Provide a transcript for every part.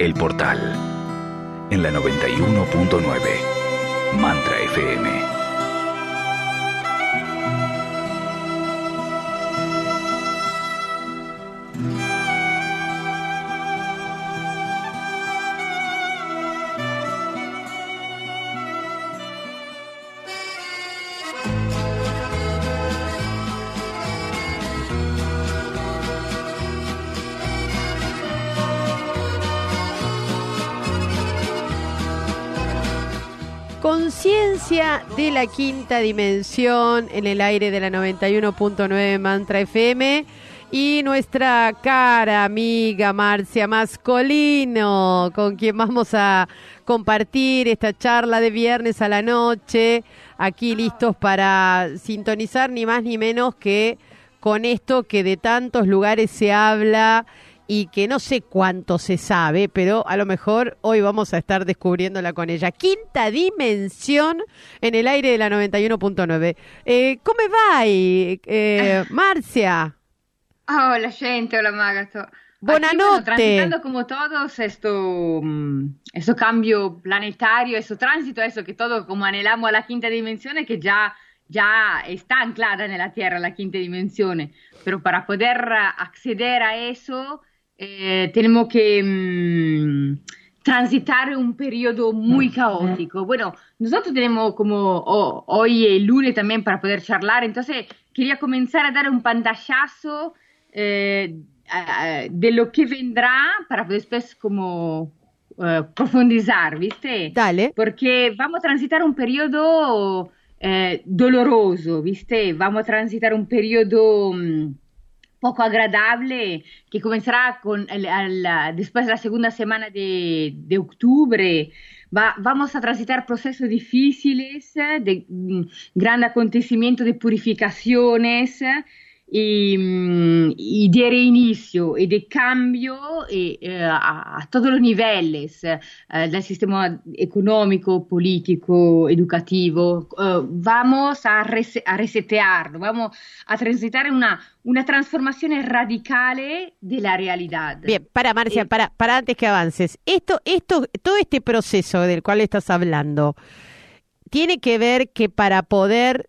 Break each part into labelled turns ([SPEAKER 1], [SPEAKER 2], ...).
[SPEAKER 1] El Portal, en la 91.9, Mantra FM.
[SPEAKER 2] Quinta dimensión en el aire de la 91.9 Mantra FM y nuestra cara amiga Marcia Mascolino, con quien vamos a compartir esta charla de viernes a la noche, aquí listos para sintonizar ni más ni menos que con esto que de tantos lugares se habla y que no sé cuánto se sabe, pero a lo mejor hoy vamos a estar descubriéndola con ella. Quinta dimensión en el aire de la 91.9. Eh, ¿Cómo va, eh, Marcia?
[SPEAKER 3] Hola gente, hola Magato.
[SPEAKER 2] Buonanotte.
[SPEAKER 3] transitando como todos esto, mm, esto cambio planetario, esto tránsito, eso que todo como anhelamos a la quinta dimensione que ya, ya está anclada en la Tierra, la quinta dimensione. Pero para poder acceder a eso eh, tenemos que mm, transitar un periodo muy caótico. Bueno, nosotros tenemos como hoy el lunes también para poder charlar, entonces quería comenzar a dar un pantallazo eh, de lo que vendrá para después como uh, profundizar, ¿viste?
[SPEAKER 2] Dale.
[SPEAKER 3] Porque vamos a transitar un periodo eh, doloroso, ¿viste? Vamos a transitar un periodo... Um, poco agradable que comenzará con el, el, después de la segunda semana de, de octubre. Va, vamos a transitar procesos difíciles de um, gran acontecimiento de purificaciones y, mm, y, de reinicio y de cambio eh, a, a, todos los niveles eh, del sistema económico, político, educativo. Uh, vamos a, res a resetearlo, vamos a transitar una, una transformación radical de la realidad.
[SPEAKER 2] Bien, para Marcia, eh, para, para antes que avances, esto, esto, todo este proceso del cual estás hablando, tiene que ver que para poder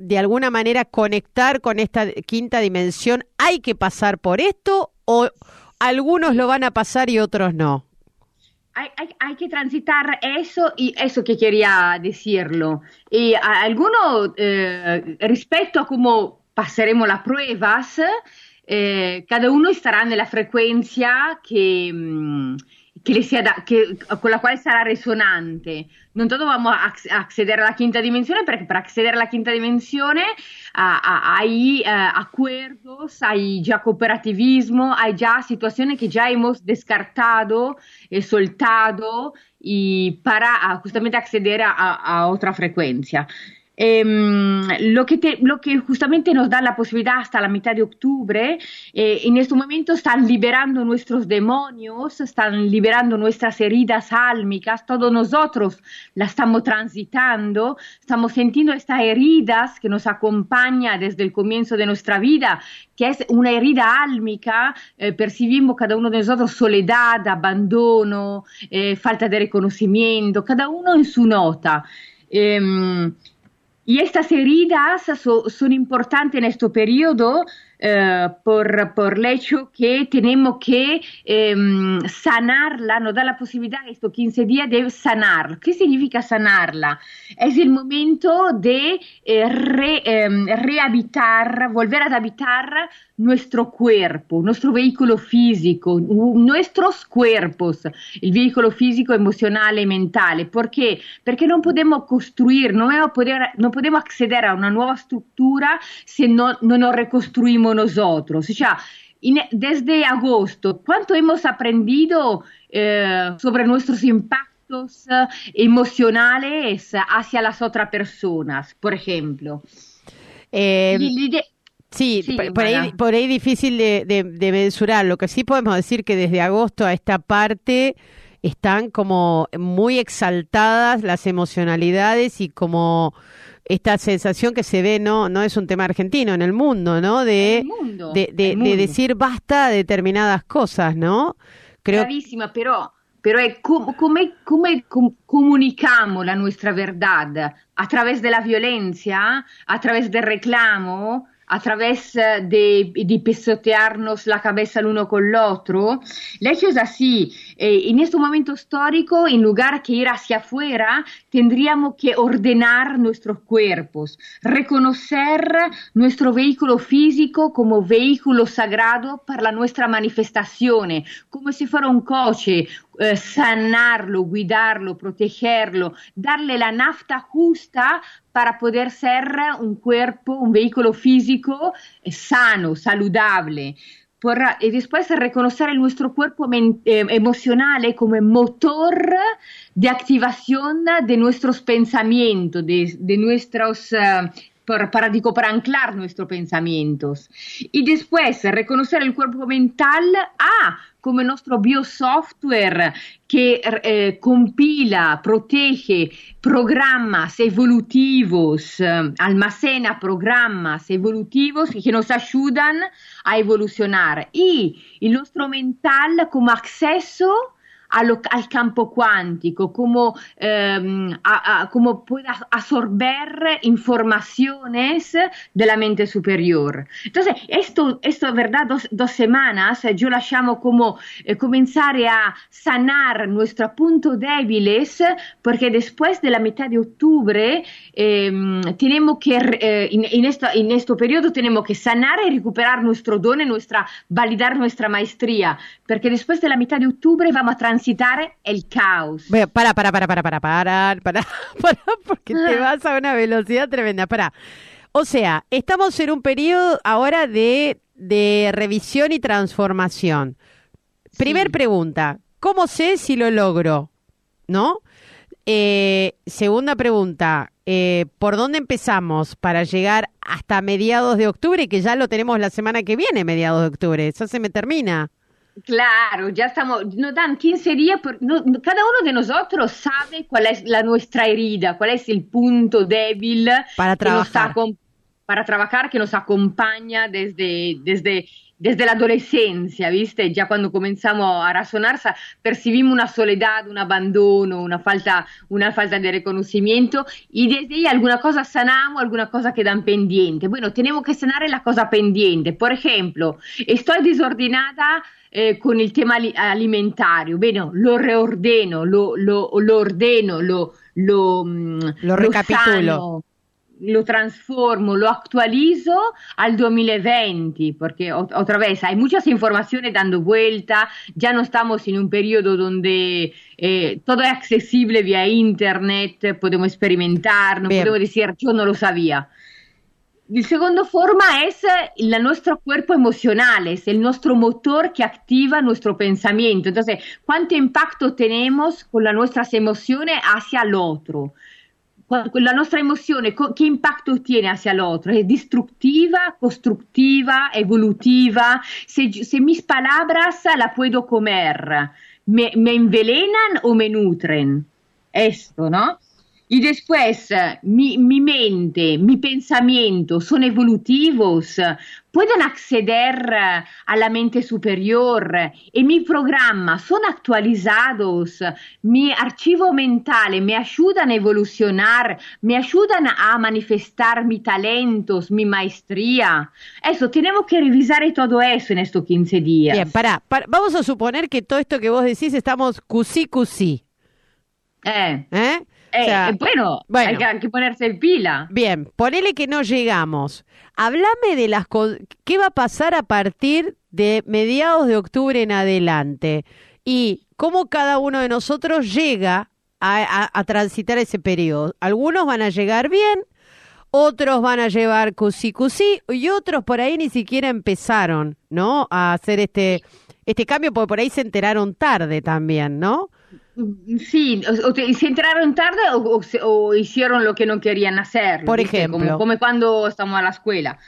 [SPEAKER 2] de alguna manera conectar con esta quinta dimensión, ¿hay que pasar por esto o algunos lo van a pasar y otros no?
[SPEAKER 3] Hay, que transitar eso y eso que quería decirlo. Y a, algunos, eh, respecto a cómo pasaremos las pruebas, eh, cada uno estará en la frecuencia que... Mmm, che sia da, che, con la quale sarà resonante. Non dobbiamo accedere alla quinta dimensione perché per accedere alla quinta dimensione hay uh, acuerdos, hay ya cooperativismo, hay ya situaciones que ya hemos descartado, eh, soltado y para uh, justamente acceder a, a, otra frecuencia. Eh, lo, que lo, que justamente nos da la posibilidad hasta la mitad de octubre, eh, en este momento están liberando nuestros demonios, están liberando nuestras heridas álmicas, todos nosotros las estamos transitando, estamos sintiendo estas heridas que nos acompaña desde el comienzo de nuestra vida, que es una herida álmica, eh, percibimos cada uno de nosotros soledad, abandono, eh, falta de reconocimiento, cada uno en su nota. Eh, y estas heridas so, son importantes en este periodo eh, por, por, el hecho que tenemos que eh, sanarla, nos da la posibilidad estos 15 días de sanarla. ¿Qué significa sanarla? Es el momento de eh, re, rehabitar, volver a habitar nuestro cuerpo, nuestro vehículo físico, nuestros cuerpos, el vehículo físico, emocional y mental. ¿Por qué? Porque no podemos construir, no podemos, no podemos acceder a una nueva estructura si no, no nos reconstruimos nosotros. O sea, desde agosto, ¿cuánto hemos aprendido eh, sobre nuestros impactos eh, emocionales hacia las otras personas, por ejemplo?
[SPEAKER 2] Eh, Sí, por, ahí, por ahí difícil de, de, mensurar. Lo que sí podemos decir que desde agosto a esta parte están como muy exaltadas las emocionalidades y como esta sensación que se ve no no es un tema argentino en el mundo no de de, decir basta a determinadas cosas no
[SPEAKER 3] creo pero pero eh, è com, come, come com, comunichiamo la nostra verità? Attraverso la violenza? Attraverso il reclamo? Attraverso eh, di pisotearnos la cabeza l'uno con l'altro? Le cose sì, eh, en este momento histórico, en lugar que ir hacia afuera, tendríamos que ordenar nuestros cuerpos, reconocer nuestro vehículo físico como vehículo sagrado para nuestra manifestación, como si fuera un coche, eh, sanarlo, guidarlo, protegerlo, darle la nafta justa para poder ser un cuerpo, un vehículo físico eh, sano, saludable. Y después reconocer nuestro cuerpo eh, emocional como motor de activación de nuestros pensamientos, de, nuestros para, para, anclar nuestros pensamientos. Y después reconocer el cuerpo mental ah, como nuestro biosoftware que eh, compila, protege programas evolutivos, eh, almacena programas evolutivos que nos ayudan a evolucionar. Y el nuestro mental como acceso al, al campo cuántico, cómo, eh, a, a, cómo puede absorber informaciones de mente superior. Entonces, esto, esto ¿verdad? Dos, dos semanas yo la llamo como eh, comenzar a sanar nuestros puntos débiles, porque después de la mitad de octubre eh, tenemos que, eh, en, en, esta, en este periodo tenemos que sanar y recuperar nuestro don, nuestra, validar nuestra maestría, porque después de la mitad de octubre vamos a transitar el caos.
[SPEAKER 2] para, para, para, para, para, para, para, para, porque te vas a una velocidad tremenda. Para. O sea, estamos en un periodo ahora de, de revisión y transformación. Primer pregunta, ¿cómo sé si lo logro? ¿No? Eh, segunda pregunta, eh, ¿por dónde empezamos para llegar hasta mediados de octubre? Que ya lo tenemos la semana que viene, mediados de octubre. Eso se me termina.
[SPEAKER 3] Claro, ya estamos, nos dan 15 días, cada uno de nosotros sabe cuál es la nuestra herida, cuál es el punto débil
[SPEAKER 2] para trabajar,
[SPEAKER 3] que nos, para trabajar que nos acompaña desde, desde, desde la adolescencia, ¿viste? Ya cuando comenzamos a razonar, percibimos una soledad, un abandono, una falta, una falta de reconocimiento y desde ahí alguna cosa sanamos, alguna cosa quedan pendiente. Bueno, tenemos que sanar la cosa pendiente. Por ejemplo, estoy desordenada eh, con il tema alimentario. Bene, lo reordeno, lo, lo, lo ordeno, lo, lo,
[SPEAKER 2] mm, lo recapitulo.
[SPEAKER 3] Lo, lo transformo, lo actualizo al 2020, porque otra vez hay muchas informaciones dando vuelta, ya no estamos en un periodo donde eh, todo es accesible vía internet, podemos experimentar, no Bien. podemos decir yo no lo sabía. La segunda forma es el eh, nuestro cuerpo emocional, es el nuestro motor que activa nuestro pensamiento. Entonces, ¿cuánto impacto tenemos con las nuestras emociones hacia el otro? La nuestra emoción, ¿qué impacto tiene hacia el otro? ¿Es destructiva, constructiva, evolutiva? Si, si mis palabras la puedo comer, ¿me, me envenenan o me nutren? Esto, ¿no? Y después, eh, mi, mi, mente, mi pensamiento son evolutivos, pueden acceder eh, a la mente superior y mi programa son actualizados, mi archivo mental me ayudan a evolucionar, me ayudan a manifestar mis talentos, mi maestría. Eso, tenemos que revisar todo eso en estos 15 días.
[SPEAKER 2] Bien, para, vamos a suponer que todo esto que vos decís estamos cusí, cusí.
[SPEAKER 3] Eh. ¿Eh? Eh, bueno, hay, que, ponerse en pila.
[SPEAKER 2] Bien, ponele que no llegamos. Háblame de las qué va a pasar a partir de mediados de octubre en adelante y cómo cada uno de nosotros llega a, transitar ese periodo. Algunos van a llegar bien, otros van a llevar cusí cusí y otros por ahí ni siquiera empezaron, ¿no? A hacer este este cambio porque por ahí se enteraron tarde también, ¿no?
[SPEAKER 3] Sí, o, se enteraron tarde o, hicieron lo que no querían hacer.
[SPEAKER 2] Por ejemplo.
[SPEAKER 3] Como, cuando estamos a la escuela.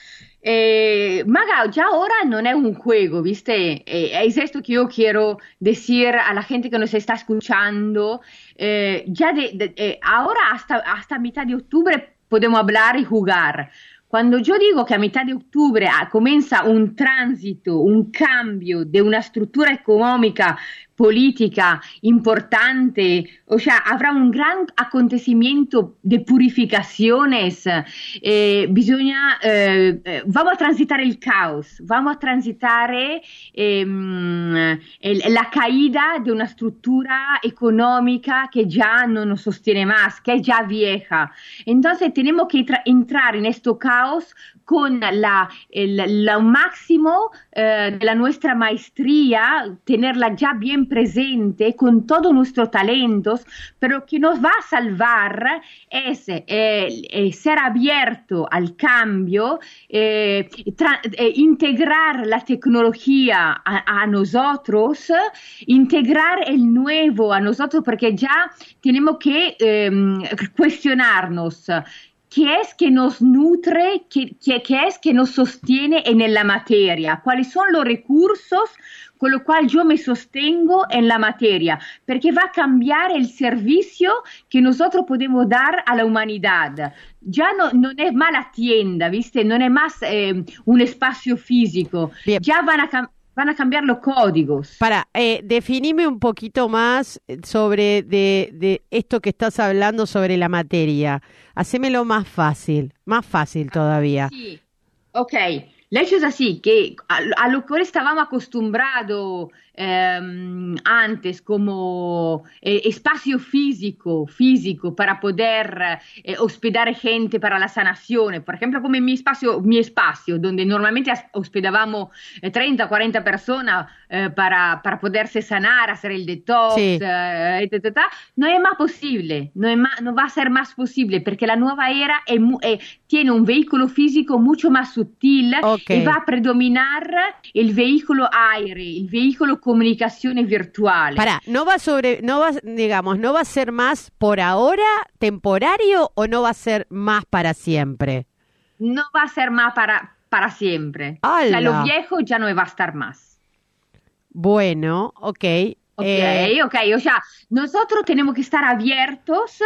[SPEAKER 3] Eh, Maga, ya ahora no es un juego, ¿viste? Eh, es esto que yo quiero decir a la gente que nos está escuchando. Eh, ya de, eh, ahora hasta, hasta mitad de octubre podemos hablar y jugar. Cuando yo digo que a mitad de octubre ah, comienza un tránsito, un cambio de una estructura económica política importante, o sea, habrá un gran acontecimiento de purificaciones, eh, bisogna, eh, eh, vamos a transitar el caos, vamos a transitar ehm, el, la caída de una estructura económica que ya no nos sostiene más, que es ya vieja. Entonces tenemos que entrar en este caos con la, el, lo máximo eh, de la nuestra tenerla ya bien presente con todos nuestros talentos, pero que nos va a salvar es eh, ser abierto al cambio, eh, eh, integrar la tecnología a, a, nosotros, integrar el nuevo a nosotros, porque ya tenemos que em, cuestionarnos qué es que nos nutre, qué, qué, qué, es que nos sostiene en la materia, cuáles son los recursos con los cuales yo me sostengo en la materia, porque va a cambiar el servicio que nosotros podemos dar a la humanidad. Ya no, no es más la tienda, ¿viste? No es más eh, un espacio físico, Bien. ya van a cambiar van a cambiar los códigos.
[SPEAKER 2] Para, eh, definime un poquito más sobre de, de, esto que estás hablando sobre la materia. Hacémelo más fácil, más fácil todavía.
[SPEAKER 3] Sí, ok. El hecho es así, que a, a lo que estábamos acostumbrados eh, antes como eh, espacio físico, físico para poder eh, hospedar gente para la sanación. Por ejemplo, como en mi espacio, mi espacio donde normalmente hospedavamo 30, 40 personas eh, para, para, poderse sanar, hacer el detox, sí. Eh, no es más posible, no, es más, no, va a ser más posible porque la nueva era es, tiene un vehículo físico mucho más sutil okay. y va a predominar el vehículo aire, el vehículo comunicaciones virtuales.
[SPEAKER 2] Para, no va sobre, no va, digamos, no va a ser más por ahora temporario o no va a ser más para siempre.
[SPEAKER 3] No va a ser más para, para siempre. O sea, lo viejo ya no va a estar más.
[SPEAKER 2] Bueno, ok.
[SPEAKER 3] Ok, eh... ok. O sea, nosotros tenemos que estar abiertos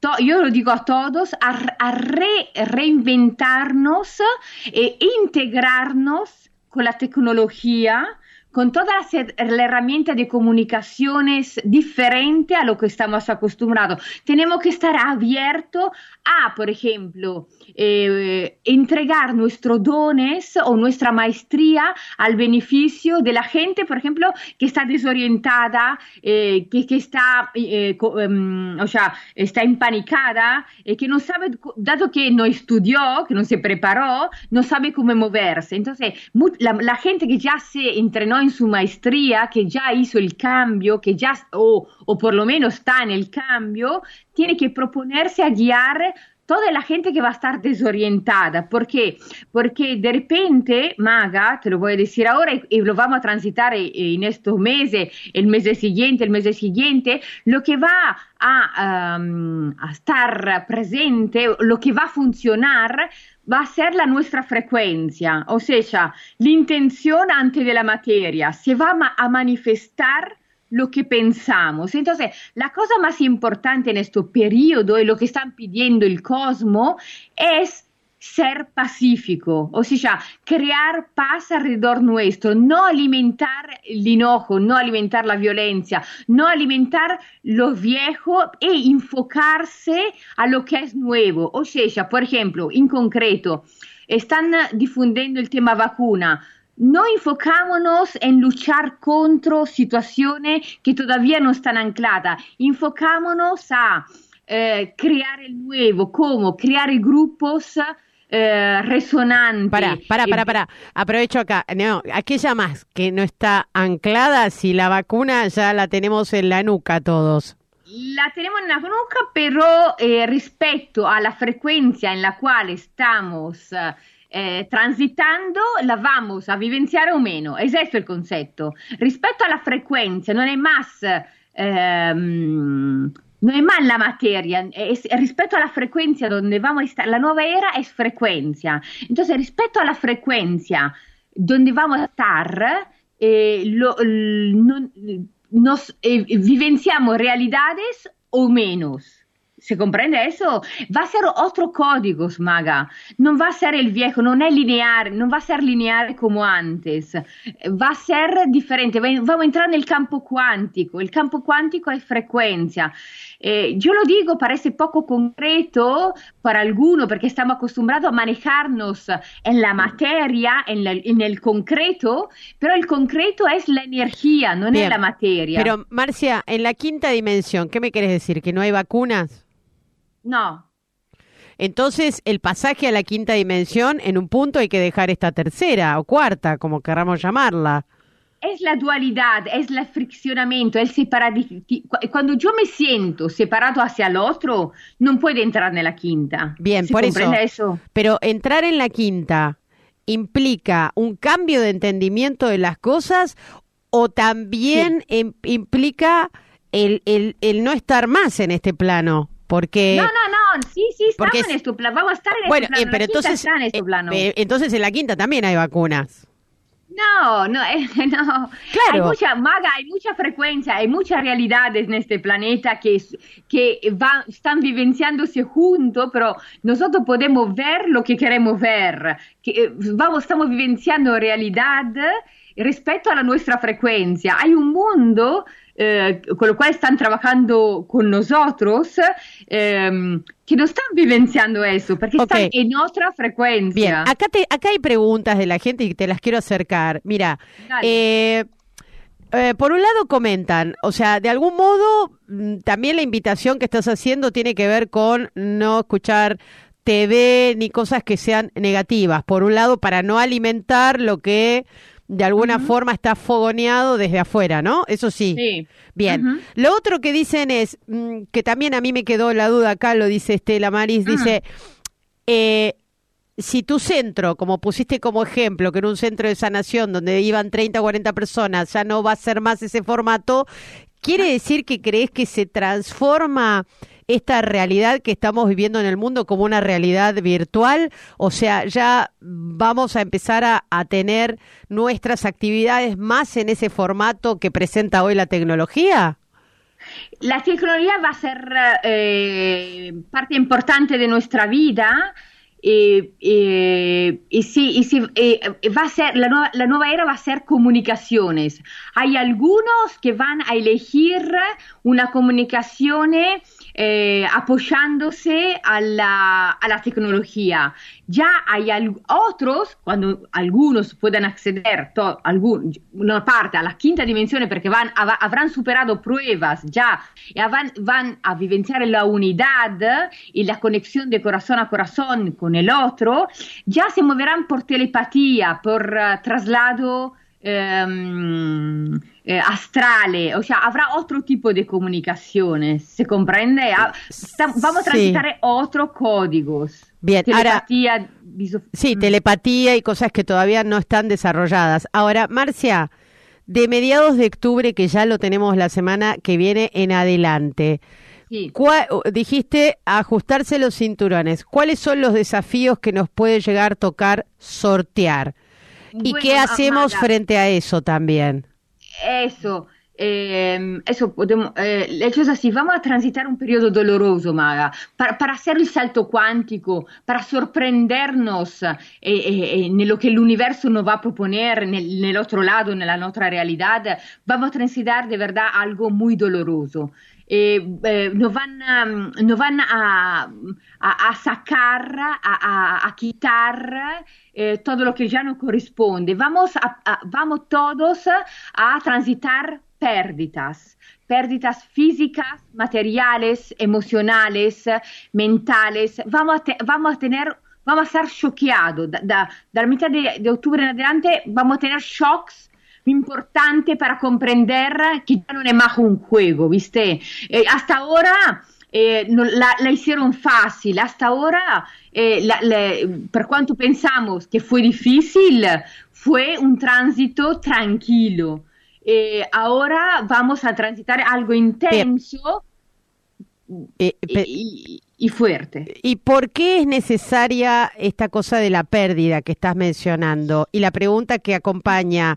[SPEAKER 3] To, yo lo digo a todos, a, a re, reinventarnos e integrarnos con la tecnología, con todas las herramientas de comunicaciones diferentes a lo que estamos acostumbrados. Tenemos que estar abiertos a, por ejemplo, eh, entregar nuestros dones o nuestra maestría al beneficio de la gente, por ejemplo, que está desorientada, eh, que, que, está, eh, um, o sea, está empanicada, que no sabe, dado que no estudió, que no se preparó, no sabe cómo moverse. Entonces, la, la gente que ya se entrenó en su maestría, que ya hizo el cambio, que ya, o, o por lo menos cambio, tiene que proponerse a guiar toda la gente que va a estar desorientada. ¿Por qué? Porque de repente, Maga, te lo voy a decir ahora y, lo vamos a transitar en estos meses, el mes siguiente, el mes siguiente, lo que va a, um, a estar presente, lo que va a funcionar, va a ser la nuestra frecuencia, o sea, la intención antes materia, se va a manifestar lo que pensamos. Entonces, la cosa más importante en este periodo y lo que están pidiendo el cosmos es ser pacífico, o sea, crear paz alrededor nuestro, no alimentar el enojo, no alimentar la violencia, no alimentar lo viejo e enfocarse a lo que es nuevo. O sea, por ejemplo, en concreto, están difundiendo el tema vacuna. No enfocámonos en luchar contra situaciones que todavía no están ancladas, enfocámonos a eh, crear el nuevo, como crear grupos eh, resonante.
[SPEAKER 2] Para, para, para, para. Aprovecho acá. No, ¿A qué llamas que no está anclada si la vacuna ya la tenemos en la nuca todos?
[SPEAKER 3] La tenemos en la nuca, pero eh, respecto a la frecuencia en la cual estamos eh, transitando, la vamos a vivenciar o meno. Es esto el concepto. Respecto a la frecuencia, non è más... Ehm, no es más la materia, es, respecto a la frecuencia donde vamos a estar, la nueva era es frecuencia. Entonces, respecto a la frecuencia donde vamos a estar, eh, lo, no, nos eh, vivenciamos realidades o menos. ¿Se comprende eso? Va a ser otro código, Maga. No va a ser el viejo, no es lineal, no va a ser lineal como antes. Va a ser diferente. Vamos a entrar en el campo cuántico. El campo cuántico es frecuencia. Eh, yo lo digo, parece poco concreto para algunos porque estamos acostumbrados a manejarnos en la materia, en, la, en el concreto, pero el concreto es la energía, no es la materia.
[SPEAKER 2] Pero Marcia, en la quinta dimensión, ¿qué me quieres decir? ¿Que no hay vacunas?
[SPEAKER 3] No.
[SPEAKER 2] Entonces, el pasaje a la quinta dimensión, en un punto hay que dejar esta tercera o cuarta, como queramos llamarla.
[SPEAKER 3] Es la dualidad, es el friccionamiento, el Cuando yo me siento separado hacia el otro, no puede entrar en la quinta.
[SPEAKER 2] Bien, por eso, eso. Pero entrar en la quinta implica un cambio de entendimiento de las cosas o también implica el, el, el no estar más en este plano. Porque...
[SPEAKER 3] No, no, no, sí, sí, estamos en este plano, vamos a estar en
[SPEAKER 2] bueno,
[SPEAKER 3] este plano.
[SPEAKER 2] Eh, pero entonces, en plano. Eh, entonces en la quinta también hay vacunas.
[SPEAKER 3] No, no, eh, no. Claro. Hay mucha maga, hay mucha frecuencia, hay muchas realidades en este planeta que, que van, están vivenciándose juntos, pero nosotros podemos ver lo que queremos ver. Que, vamos, estamos vivenciando realidad respecto a la nuestra frecuencia. Hay un mundo eh, con lo cual están trabajando con nosotros, eh, que no están vivenciando eso, porque están en otra frecuencia.
[SPEAKER 2] Bien, acá, te, acá hay preguntas de la gente y te las quiero acercar. Mira, eh, eh, por un lado comentan, o sea, de algún modo mm, también la invitación que estás haciendo tiene que ver con no escuchar TV ni cosas que sean negativas. Por un lado, para no alimentar lo que de alguna forma está fogoneado desde afuera, ¿no? Eso sí. Sí. Bien. Lo otro que dicen es, mm, que también a mí me quedó la duda acá, lo dice Estela Maris, ah. dice, eh, si tu centro, como pusiste como ejemplo, que era un centro de sanación donde iban 30 o 40 personas, ya no va a ser más ese formato, ¿quiere ah. decir que crees que se transforma esta realidad que estamos viviendo en el mundo como una realidad virtual? O sea, ya vamos a empezar a, tener nuestras actividades más en ese formato que presenta hoy la tecnología.
[SPEAKER 3] La tecnología va a ser eh, parte importante de nuestra vida. y sí, y va a ser, la nueva, la nueva, era va a ser comunicaciones. Hay algunos que van a elegir una comunicación eh, apoyándose a la, a la, tecnología. Ya hay otros, cuando algunos puedan acceder, to, algún, una parte a la quinta dimensión porque van, habrán superado pruebas ya y van, van a vivenciar la unidad y la conexión de corazón a corazón con el otro, ya se moverán por telepatía, por uh, traslado Ehm, eh, astrale, o sea, habrá otro tipo de comunicaciones, ¿se comprende? Ah, vamos a transitar otros códigos.
[SPEAKER 2] Bien, telepatía, sí, mm. telepatía y cosas que todavía no están desarrolladas. Ahora, Marcia, de mediados de octubre, que ya lo tenemos la semana que viene en adelante, dijiste ajustarse los cinturones. ¿Cuáles son los desafíos que nos puede llegar a tocar sortear? ¿Y qué hacemos frente a eso también?
[SPEAKER 3] Eso. Eh, eso podemos, eh, hecho es así, vamos a transitar un periodo doloroso, para, para hacer el salto cuántico, para sorprendernos eh, eh en lo que el universo nos va a proponer en el, otro lado, en la otra realidad, vamos a transitar de verdad algo muy doloroso. van, a, nos van a, a, a sacar, a, a quitar eh, todo lo que ya no corresponde. Vamos, vamos todos a transitar pérdidas, pérdidas físicas, materiales, emocionales, mentales. Vamos a, tener vamos a ser choqueados. Da, da, la mitad de, octubre en adelante vamos a tener shocks importantes para comprender que ya no es más un juego, ¿viste? Eh, hasta ahora eh, no, la, hicieron fácil, hasta ahora eh, per quanto pensamos que fue difícil, fue un tránsito tranquilo. Eh, ahora vamos a transitar algo intenso eh, y, y, fuerte.
[SPEAKER 2] ¿Y por qué es necesaria esta cosa de la pérdida que estás mencionando? Y la pregunta que acompaña,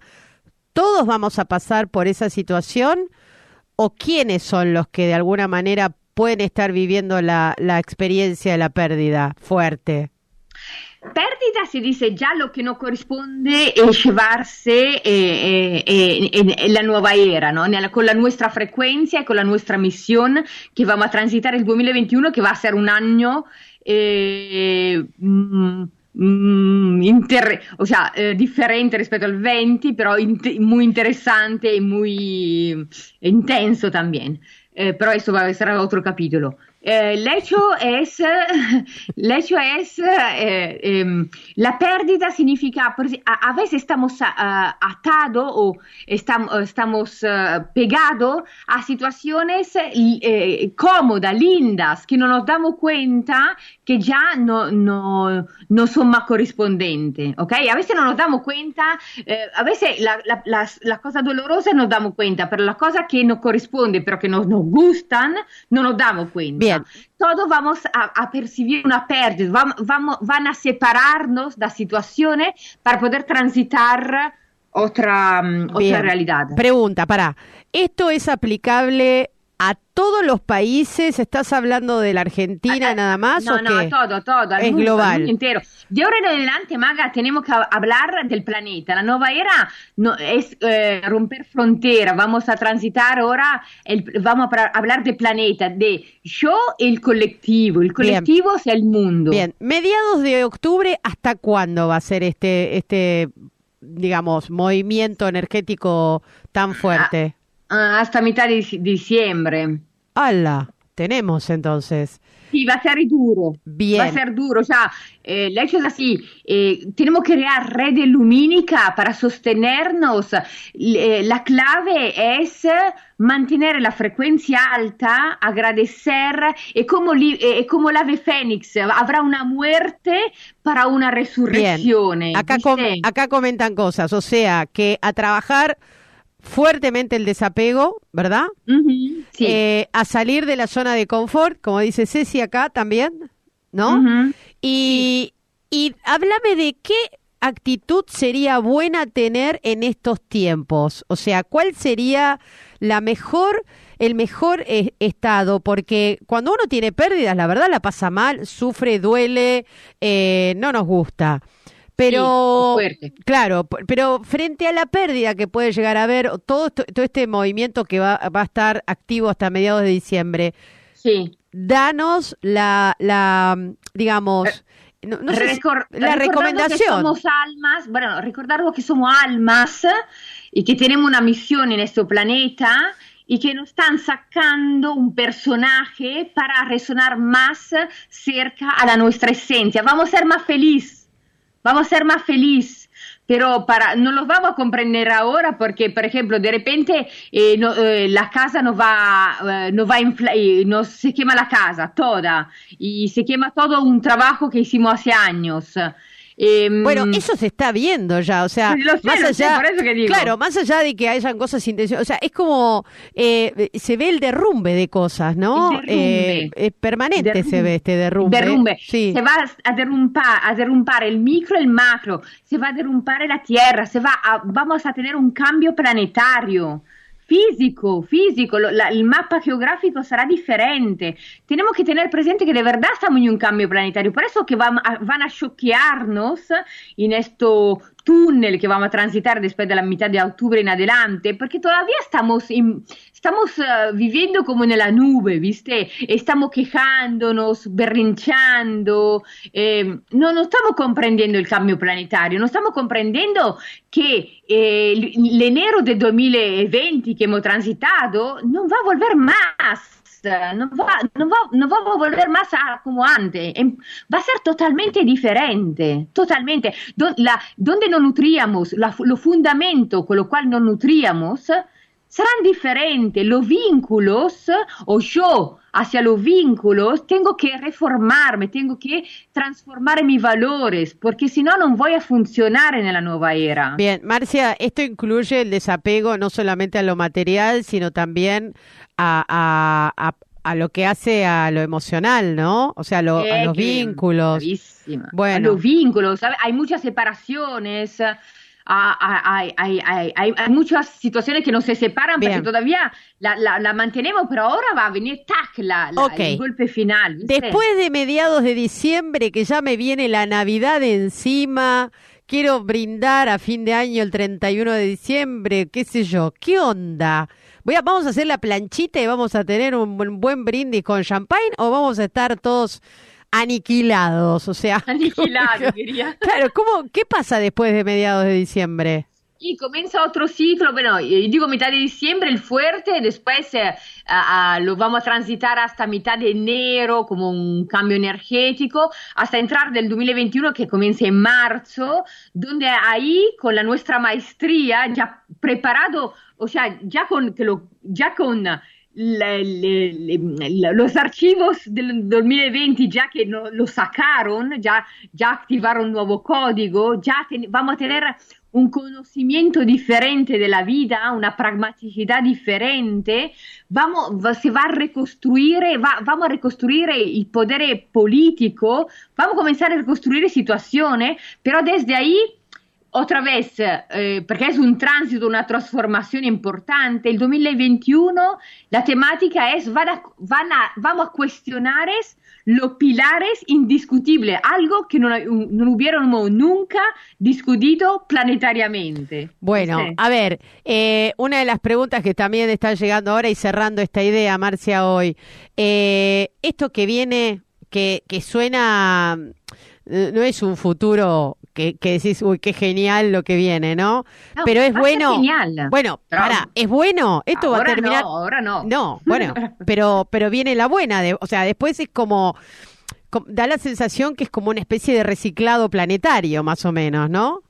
[SPEAKER 2] ¿todos vamos a pasar por esa situación? ¿O quiénes son los que de alguna manera pueden estar viviendo la, la experiencia de la pérdida fuerte?
[SPEAKER 3] Perdita si dice già lo che non corrisponde e llevarse eh, eh, en, la nuova era, ¿no? con la nostra frequenza e con la nostra missione che vamos a transitare il 2021, che va a essere un anno eh, mm, mm, inter- o sea, eh, differente rispetto al 20, però in- muy interesante e muy intenso también. Eh, pero eso va a ser otro capítulo. Eh, el hecho es, el hecho es eh, eh, la pérdida significa, a, veces estamos uh, atados o estamos, estamos uh, pegados a situaciones eh, cómodas, lindas, que no nos damos cuenta que ya no, no, no son más correspondientes, ¿ok? A veces no nos damos cuenta, eh, a veces las la, la, la cosas dolorosas nos damos cuenta, pero las cosas que nos corresponden, pero que nos, nos gustan, no nos damos cuenta.
[SPEAKER 2] Bien.
[SPEAKER 3] Todos vamos a, a percibir una pérdida, vamos, vamos, van a separarnos de situaciones para poder transitar otra, um, otra realidad.
[SPEAKER 2] Pregunta, para, ¿esto es aplicable a todos los países? ¿Estás hablando de la Argentina
[SPEAKER 3] Ah, ah,
[SPEAKER 2] nada más
[SPEAKER 3] no,
[SPEAKER 2] o
[SPEAKER 3] no,
[SPEAKER 2] qué?
[SPEAKER 3] todo, todo,
[SPEAKER 2] Es
[SPEAKER 3] mundo,
[SPEAKER 2] global.
[SPEAKER 3] entero. De ahora en adelante, Maga, tenemos que hablar del planeta. La nueva era no, es eh, romper fronteras. Vamos a transitar ahora, el, vamos a hablar del planeta, de yo y el colectivo. El colectivo es el mundo.
[SPEAKER 2] Bien, mediados de octubre, ¿hasta cuándo va a ser este, este, digamos, movimiento energético tan fuerte?
[SPEAKER 3] Ah, hasta mitad de dic- diciembre.
[SPEAKER 2] ¡Hala! Tenemos entonces.
[SPEAKER 3] Sí, va a ser duro.
[SPEAKER 2] Bien.
[SPEAKER 3] Va a ser duro. O sea, eh, el hecho es así. eh, tenemos que crear redes lumínicas para sostenernos. Eh, la clave es mantener la frecuencia alta, agradecer. Es como, eh, como l'ave fénix. Habrá una muerte para una resurrección.
[SPEAKER 2] Bien. Acá, com- acá comentan cosas, o sea, que a trabajar fuertemente el desapego, ¿verdad?
[SPEAKER 3] Sí.
[SPEAKER 2] Eh, a salir de la zona de confort, como dice Ceci acá también, ¿no? Y, y háblame de qué actitud sería buena tener en estos tiempos. O sea, ¿cuál sería la mejor, el mejor eh, estado? Porque cuando uno tiene pérdidas, la verdad la pasa mal, sufre, duele, eh, no nos gusta. Pero,
[SPEAKER 3] Sí,
[SPEAKER 2] claro, pero frente a la pérdida que puede llegar a haber, todo, todo este movimiento que va, va a estar activo hasta mediados de diciembre,
[SPEAKER 3] Sí.
[SPEAKER 2] danos la, la digamos, no, no sé si-
[SPEAKER 3] Recor-
[SPEAKER 2] la recomendación.
[SPEAKER 3] Que somos almas, bueno, recordarnos que somos almas y que tenemos una misión en este planeta y que nos están sacando un personaje para resonar más cerca a la nuestra esencia. Vamos a ser más felices, vamos a ser más felices. Pero para, no los vamos a comprender ahora porque, por ejemplo, de repente eh, no- eh, la casa nos va, eh, nos va nos se quema la casa toda y se quema todo un trabajo que hicimos hace años. Em,
[SPEAKER 2] Bueno, eso se está viendo ya, o sea,
[SPEAKER 3] Sí, lo sé,
[SPEAKER 2] más
[SPEAKER 3] lo sé,
[SPEAKER 2] allá,
[SPEAKER 3] por eso que digo.
[SPEAKER 2] claro, más allá de que hayan cosas intencionales, o sea, es como eh, se ve el derrumbe de cosas, ¿no?
[SPEAKER 3] Derrumbe.
[SPEAKER 2] Eh, permanente se ve este derrumbe.
[SPEAKER 3] derrumbe.
[SPEAKER 2] Sí.
[SPEAKER 3] Se va a derrumbar, a derrumbar el micro y el macro, se va a derrumbar la Tierra, se va a, vamos a tener un cambio planetario. Físico, físico, la- el mapa geográfico será diferente. Tenemos que tener presente que de verdad estamos en un cambio planetario. Por eso que van a, van a choquearnos en este túnel que vamos a transitar después de la de octubre en adelante, porque todavía estamos, en- estamos eh, viviendo como en nube, ¿viste? Estamos quejándonos, berrinchando, eh, no, no estamos comprendiendo el cambio planetario, no estamos comprendiendo que eh, el, enero del 2020 que hemos transitado no va a volver más. No va, no, va, no va a volver más a como va a ser totalmente diferente, totalmente. Do- la- donde nos nutríamos, la, los fundamentos con los cuales nos nutríamos, serán diferentes. Los vínculos, o yo hacia los vínculos, tengo que reformarme, tengo que transformar mis valores, porque si no, no voy a funcionar en la nueva era.
[SPEAKER 2] Bien, Marcia, esto incluye el desapego no solamente a lo material, sino también a, a, a, a lo que hace a lo emocional, ¿no? O sea, a, lo- a los vínculos. Bueno.
[SPEAKER 3] A los vínculos, ¿sabe? Hay muchas separaciones, hay, hay, hay, hay, muchas situaciones que no se separan Bien. porque todavía la, la, la, mantenemos, pero ahora va a venir tac, la, la
[SPEAKER 2] okay.
[SPEAKER 3] el golpe final.
[SPEAKER 2] ¿viste? Después de mediados de diciembre, que ya me viene la Navidad encima, quiero brindar a fin de año el 31 de diciembre, qué sé yo, ¿qué onda? Voy a, ¿Vamos a hacer la planchita y vamos a tener un, un buen brindis con champagne o vamos a estar todos aniquilados, o sea.
[SPEAKER 3] Aniquilados, diría.
[SPEAKER 2] Claro, ¿cómo, ¿qué pasa después de mediados de diciembre?
[SPEAKER 3] Y comienza otro ciclo, bueno, digo mitad de diciembre el fuerte, después eh, a, a, lo vamos a transitar hasta mitad de enero como un cambio energético, hasta entrar del 2021 que comienza en marzo, donde ahí con la nuestra maestría ya preparado, o sea, ya con, que lo, ya con la, le, le, los archivos del 2020 ya que no, lo sacaron, ya, ya activaron un nuevo código, ya ten, vamos a tener un conocimiento diferente de la vida, una pragmaticidad diferente, vamos, se va a reconstruir, va, vamos a reconstruir el poder político, vamos a comenzar a reconstruir situaciones, pero desde ahí otra vez, eh, porque es un tránsito, una transformación importante, el 2021 la temática es, van a, van a, vamos a cuestionar los pilares indiscutibles, algo que no, no hubiéramos nunca discutido planetariamente.
[SPEAKER 2] Bueno, sí. a ver, eh, una de las preguntas que también están llegando ahora y cerrando esta idea, Marcia, hoy, eh, esto que viene, que, que suena, no es un futuro que, que, decís, uy, qué genial lo que viene, ¿no?
[SPEAKER 3] no
[SPEAKER 2] pero es bueno.
[SPEAKER 3] Genial.
[SPEAKER 2] Bueno,
[SPEAKER 3] pero,
[SPEAKER 2] para, es bueno. Esto va a terminar.
[SPEAKER 3] No, ahora no.
[SPEAKER 2] No, bueno, pero, pero viene la buena. De, o sea, después es como, como. Da la sensación que es como una especie de reciclado planetario, más o menos, ¿no?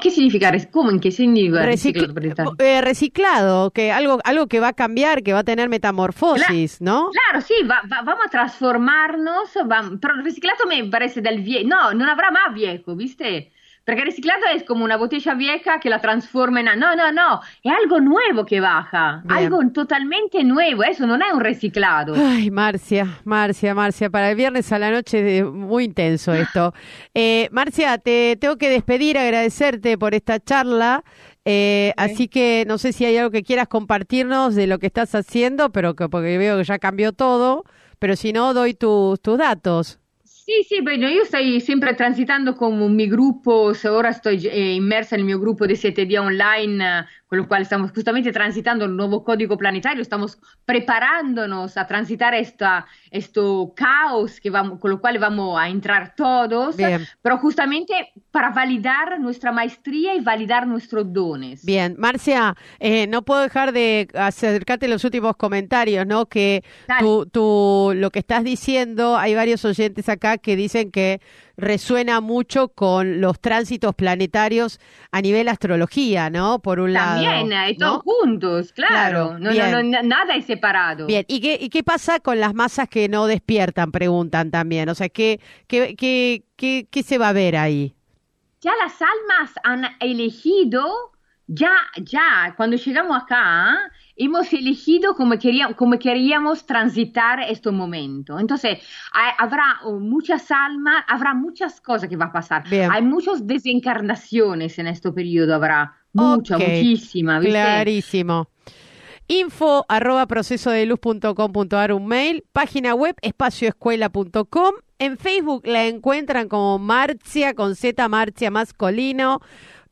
[SPEAKER 3] ¿Qué significa? ¿Cómo? ¿En qué significa
[SPEAKER 2] reciclado? Eh, reciclado, que algo, algo que va a cambiar, que va a tener metamorfosis,
[SPEAKER 3] claro,
[SPEAKER 2] ¿no?
[SPEAKER 3] Claro, sí, va, va, vamos a transformarnos, va, pero el reciclado me parece del viejo, no, no habrá más viejo, ¿viste? Porque el reciclado es como una botella vieja que la transforma en... No, no, no, es algo nuevo que baja, Bien. algo totalmente nuevo, eso no es un reciclado.
[SPEAKER 2] Ay, Marcia, Marcia, Marcia, para el viernes a la noche es muy intenso esto. Eh, Marcia, te tengo que despedir, agradecerte por esta charla. Eh, okay. Así que no sé si hay algo que quieras compartirnos de lo que estás haciendo, pero que porque veo que ya cambió todo, pero si no, doy tus datos.
[SPEAKER 3] Sì, sì, bueno, io sto sempre transitando con mi gruppo, ora sto eh, immersa nel mio gruppo di 7 días online con lo cual estamos justamente transitando el nuevo código planetario, estamos preparándonos a transitar esta, esto caos que vamos, con lo cual vamos a entrar todos,
[SPEAKER 2] Bien.
[SPEAKER 3] pero justamente para validar nuestra maestría y validar nuestros dones.
[SPEAKER 2] Bien, Marcia, eh, no puedo dejar de acercarte los últimos comentarios, ¿no? Que tú, tú, lo que estás diciendo, hay varios oyentes acá que dicen que resuena mucho con los tránsitos planetarios a nivel astrología, ¿no? Por un lado.
[SPEAKER 3] También,
[SPEAKER 2] ¿no?
[SPEAKER 3] todos juntos, claro. claro. No, no, no, nada es separado.
[SPEAKER 2] Bien, ¿Y qué, ¿y qué pasa con las masas que no despiertan? Preguntan también. O sea, ¿qué, qué, qué, qué, qué se va a ver ahí?
[SPEAKER 3] Ya las almas han elegido, ya, ya, cuando llegamos acá, hemos elegido como queríamos, como queríamos transitar este momento. Entonces, hay, habrá muchas almas, habrá muchas cosas que va a pasar.
[SPEAKER 2] Bien.
[SPEAKER 3] Hay muchas desencarnaciones en este periodo, habrá mucha,
[SPEAKER 2] okay.
[SPEAKER 3] muchísima. ¿viste?
[SPEAKER 2] Clarísimo. Info arroba procesodeluz.com.ar un mail, página web espacioescuela.com, en Facebook la encuentran como Marcia con Z Marcia Mascolino,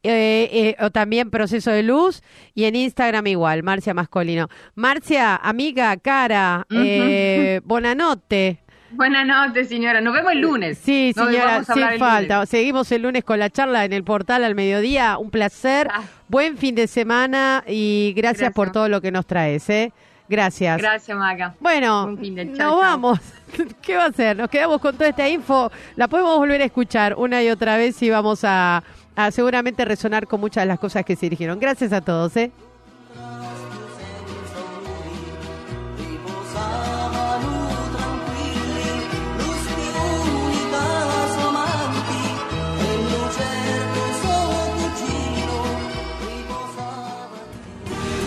[SPEAKER 2] eh, eh, o también Proceso de Luz, y en Instagram igual, Marcia Mascolino. Marcia, amiga, cara, uh -huh. eh.
[SPEAKER 3] Buenas noches, señora. Nos vemos el lunes.
[SPEAKER 2] Sí, señora, sin falta. Lunes. Seguimos el lunes con la charla en el portal al mediodía. Un placer. Ah. Buen fin de semana y gracias, gracias, por todo lo que nos traes. ¿eh? Gracias.
[SPEAKER 3] Gracias, Maga.
[SPEAKER 2] Bueno, nos chau, vamos. ¿Qué va a hacer? Nos quedamos con toda esta info. La podemos volver a escuchar una y otra vez y vamos a, a seguramente resonar con muchas de las cosas que se dijeron. Gracias a todos. ¿eh?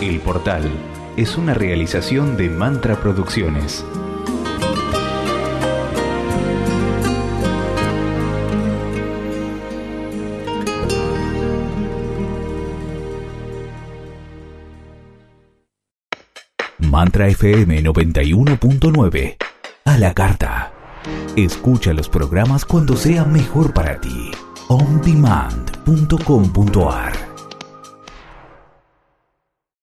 [SPEAKER 1] El Portal es una realización de Mantra Producciones. Mantra FM 91.9. A la carta. Escucha los programas cuando sea mejor para ti. ondemand.com.ar